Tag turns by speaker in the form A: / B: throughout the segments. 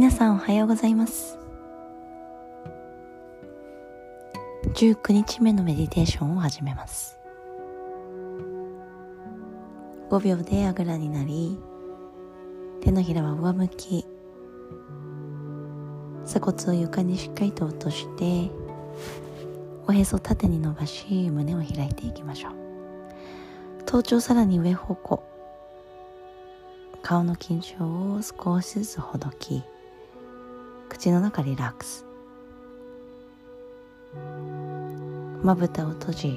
A: 皆さんおはようございます。19日目のメディテーションを始めます。5秒であぐらになり手のひらは上向き鎖骨を床にしっかりと落としておへそ縦に伸ばし胸を開いていきましょう。頭頂さらに上方向。顔の緊張を少しずつほどき口の中リラックス。まぶたを閉じ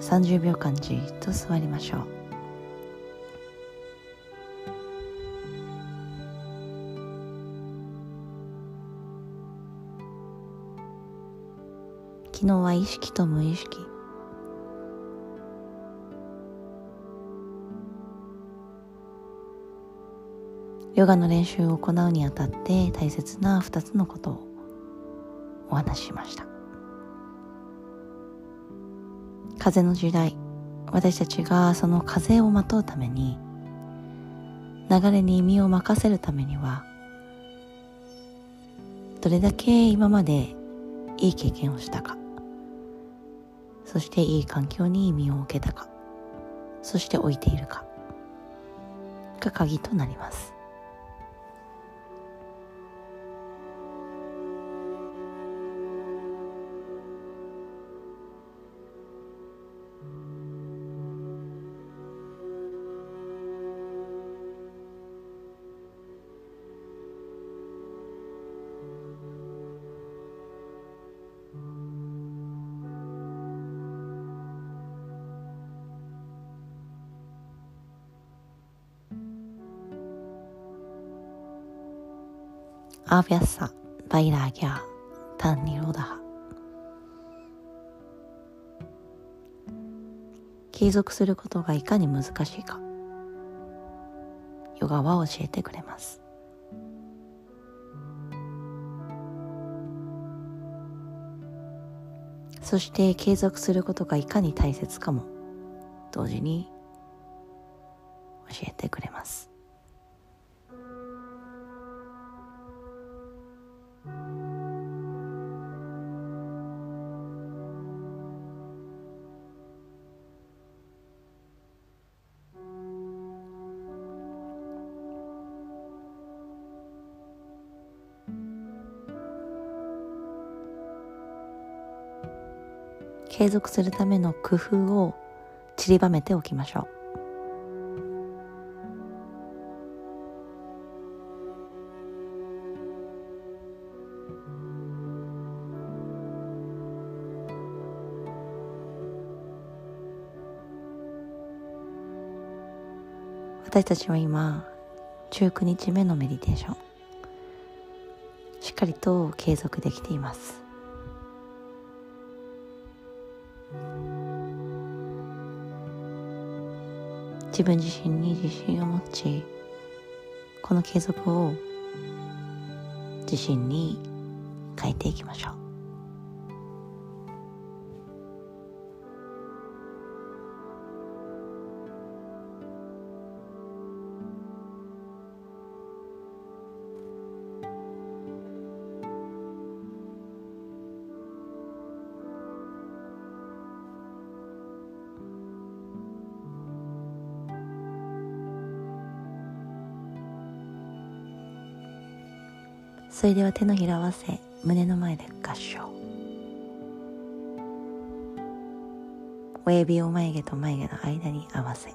A: 30秒間じっと座りましょう。昨日は意識と無意識。ヨガの練習を行うにあたって大切な2つのことをお話ししました。風の時代私たちがその風をまとうために流れに身を任せるためにはどれだけ今までいい経験をしたかそしていい環境に身を置けたかそして置いているかが鍵となります。アービャッサ、バイラーギャー、タンニロダハ。継続することがいかに難しいか、ヨガは教えてくれます。そして継続することがいかに大切かも同時に教えてくれます。継続するための工夫を散りばめておきましょう。私たちは今19日目のメディテーション。しっかりと継続できています。自分自身に自信を持ちこの継続を自信に変えていきましょう。それでは手のひら合わせ胸の前で合掌。親指を眉毛と眉毛の間に合わせ。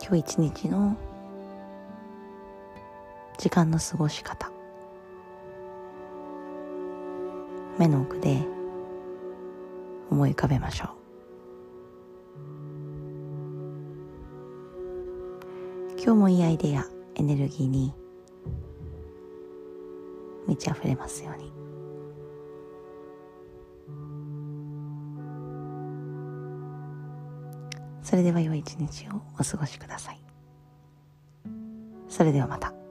A: 今日一日の時間の過ごし方。目の奥で思い浮かべましょう。今日もいいアイデアエネルギーに満ち溢れますように。それでは良い一日をお過ごしください。それではまた。